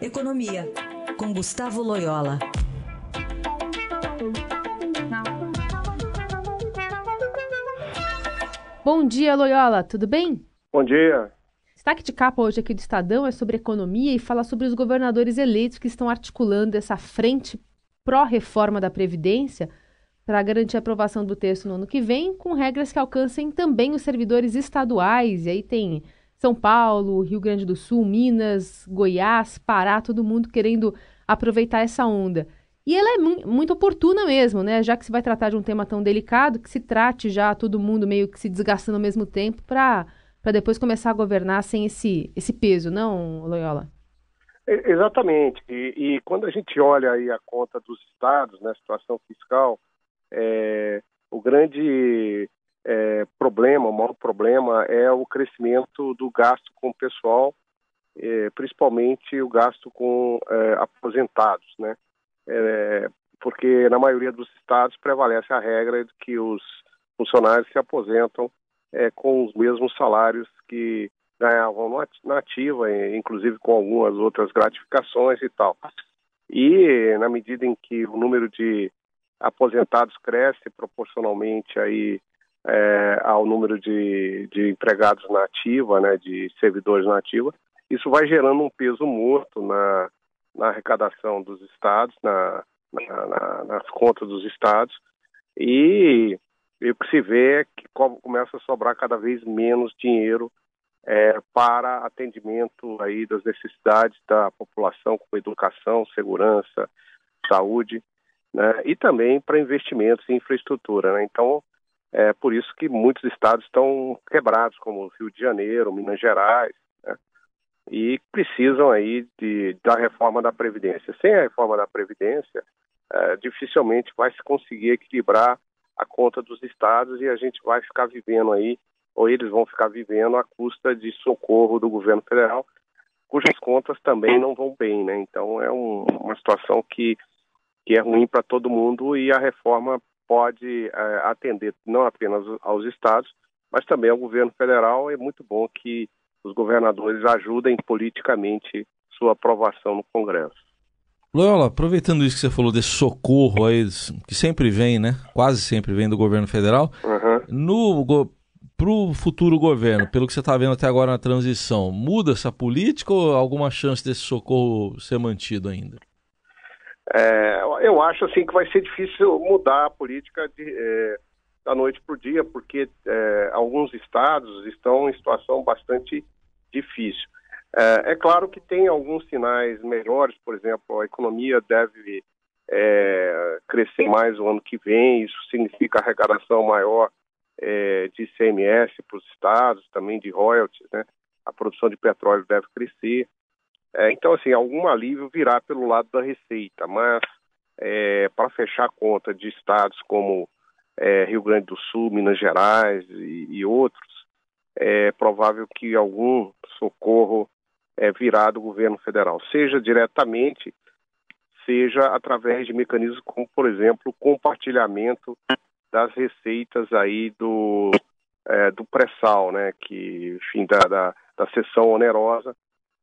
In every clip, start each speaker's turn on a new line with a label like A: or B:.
A: Economia, com Gustavo Loyola.
B: Bom dia, Loyola, tudo bem?
C: Bom dia.
B: Destaque de capa hoje aqui do Estadão é sobre economia e fala sobre os governadores eleitos que estão articulando essa frente pró-reforma da Previdência para garantir a aprovação do texto no ano que vem, com regras que alcancem também os servidores estaduais. E aí tem São Paulo, Rio Grande do Sul, Minas, Goiás, Pará, todo mundo querendo aproveitar essa onda. E ela é mu muito oportuna mesmo, né? Já que se vai tratar de um tema tão delicado, que se trate já todo mundo meio que se desgastando ao mesmo tempo para depois começar a governar sem esse, esse peso, não, Loyola?
C: Exatamente. E, e, quando a gente olha aí a conta dos estados, né, situação fiscal, é, o grande é, problema, o maior problema é o crescimento do gasto com o pessoal, é, principalmente o gasto com é, aposentados, né? é, porque na maioria dos estados prevalece a regra de que os funcionários se aposentam é, com os mesmos salários que ganhavam na ativa, inclusive com algumas outras gratificações e tal. E na medida em que o número de aposentados cresce proporcionalmente aí é, ao número de, de empregados na ativa, né, de servidores na ativa, isso vai gerando um peso morto na, na arrecadação dos estados, na, na, na, nas contas dos estados, e o que se vê é que começa a sobrar cada vez menos dinheiro é, para atendimento aí das necessidades da população, como educação, segurança, saúde, né, e também para investimentos em infraestrutura. Né? Então, é por isso que muitos estados estão quebrados, como Rio de Janeiro, Minas Gerais, e precisam aí de, da reforma da Previdência. Sem a reforma da Previdência, é, dificilmente vai se conseguir equilibrar a conta dos estados e a gente vai ficar vivendo aí, ou eles vão ficar vivendo à custa de socorro do governo federal, cujas contas também não vão bem, né? Então é um, uma situação que, que é ruim para todo mundo e a reforma pode é, atender não apenas aos estados, mas também ao governo federal. É muito bom que os governadores ajudem politicamente sua aprovação no Congresso.
D: Loyola, aproveitando isso que você falou desse socorro aí, que sempre vem, né? Quase sempre vem do governo federal. Uhum. No para o futuro governo, pelo que você está vendo até agora na transição, muda essa política ou alguma chance desse socorro ser mantido ainda?
C: É, eu acho assim que vai ser difícil mudar a política de, é, da noite para o dia, porque é, alguns estados estão em situação bastante difícil. É, é, claro que tem alguns sinais melhores, por exemplo, a economia deve é, crescer mais o ano que vem, isso significa arrecadação maior é, de ICMS para os estados, também de royalties, né? A produção de petróleo deve crescer. É, então, assim, algum alívio virá pelo lado da receita, mas é, para fechar a conta de estados como é, Rio Grande do Sul, Minas Gerais e, e outros, é provável que algum socorro é, virá do governo federal, seja diretamente, seja através de mecanismos como, por exemplo, o compartilhamento das receitas aí do, é, do pré-sal, né, que, enfim, da, da, da sessão onerosa,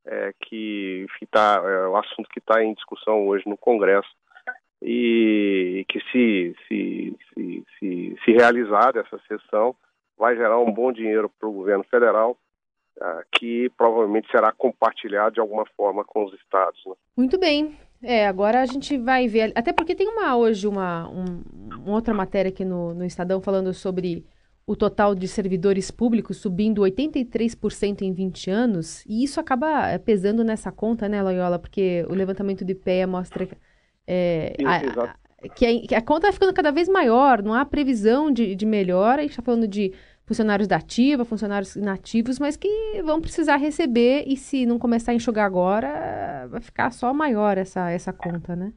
C: é, que está é, o assunto que está em discussão hoje no Congresso e que se, se, se, se, se essa sessão vai gerar um bom dinheiro para o governo federal, uh, que provavelmente será compartilhado de alguma forma com os estados. Né?
B: Muito bem. É, agora a gente vai ver. Até porque tem uma hoje uma, um, outra matéria aqui no, no Estadão falando sobre o total de servidores públicos subindo 83% em 20 anos, e isso acaba é, pesando nessa conta, né, Loyola? Porque o levantamento do IPEA mostra é, Sim, a, que, a, que a conta vai ficando cada vez maior, não há previsão de, de melhora, a gente está falando de funcionários da ativa, funcionários inativos, mas que vão precisar receber e se não começar a enxugar agora, vai ficar só maior essa, essa conta, né?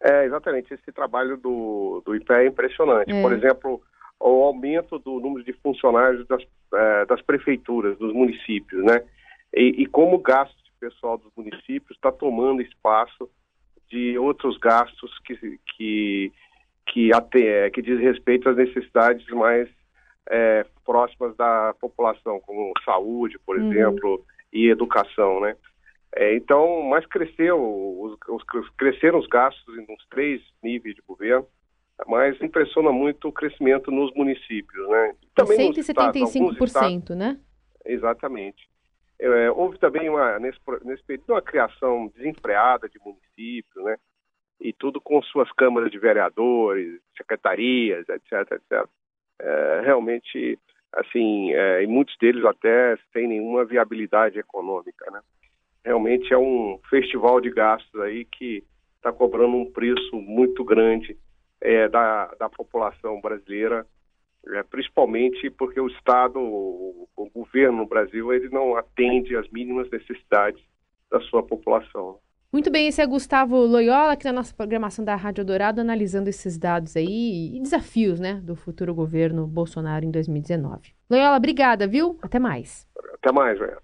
C: É, exatamente. Esse trabalho do, do IPE é impressionante. É. Por exemplo, o aumento do número de funcionários das, é, das prefeituras, dos municípios, né? E, e como o gasto de pessoal dos municípios está tomando espaço de outros gastos que, que, que, até, que diz respeito às necessidades mais é, próximas da população, como saúde, por uhum. exemplo, e educação, né? É, então, mas cresceu, os, os, cresceram os gastos em uns três níveis de governo, mas impressiona muito o crescimento nos municípios, né?
B: Também 175%, estados, né?
C: Exatamente. É, houve também uma, nesse, nesse período uma criação desenfreada de municípios, né? E tudo com suas câmaras de vereadores, secretarias, etc, etc. É, realmente, assim, é, e muitos deles até sem nenhuma viabilidade econômica, né? Realmente é um festival de gastos aí que está cobrando um preço muito grande é, da, da população brasileira é, principalmente porque o Estado, o, o, governo no Brasil, ele não atende às mínimas necessidades da sua população.
B: Muito bem, esse é Gustavo Loyola, aqui na nossa programação da Rádio Dourado, analisando esses dados aí e desafios né, do futuro governo Bolsonaro em 2019. Loyola, obrigada, viu? Até mais.
C: Até mais, velho.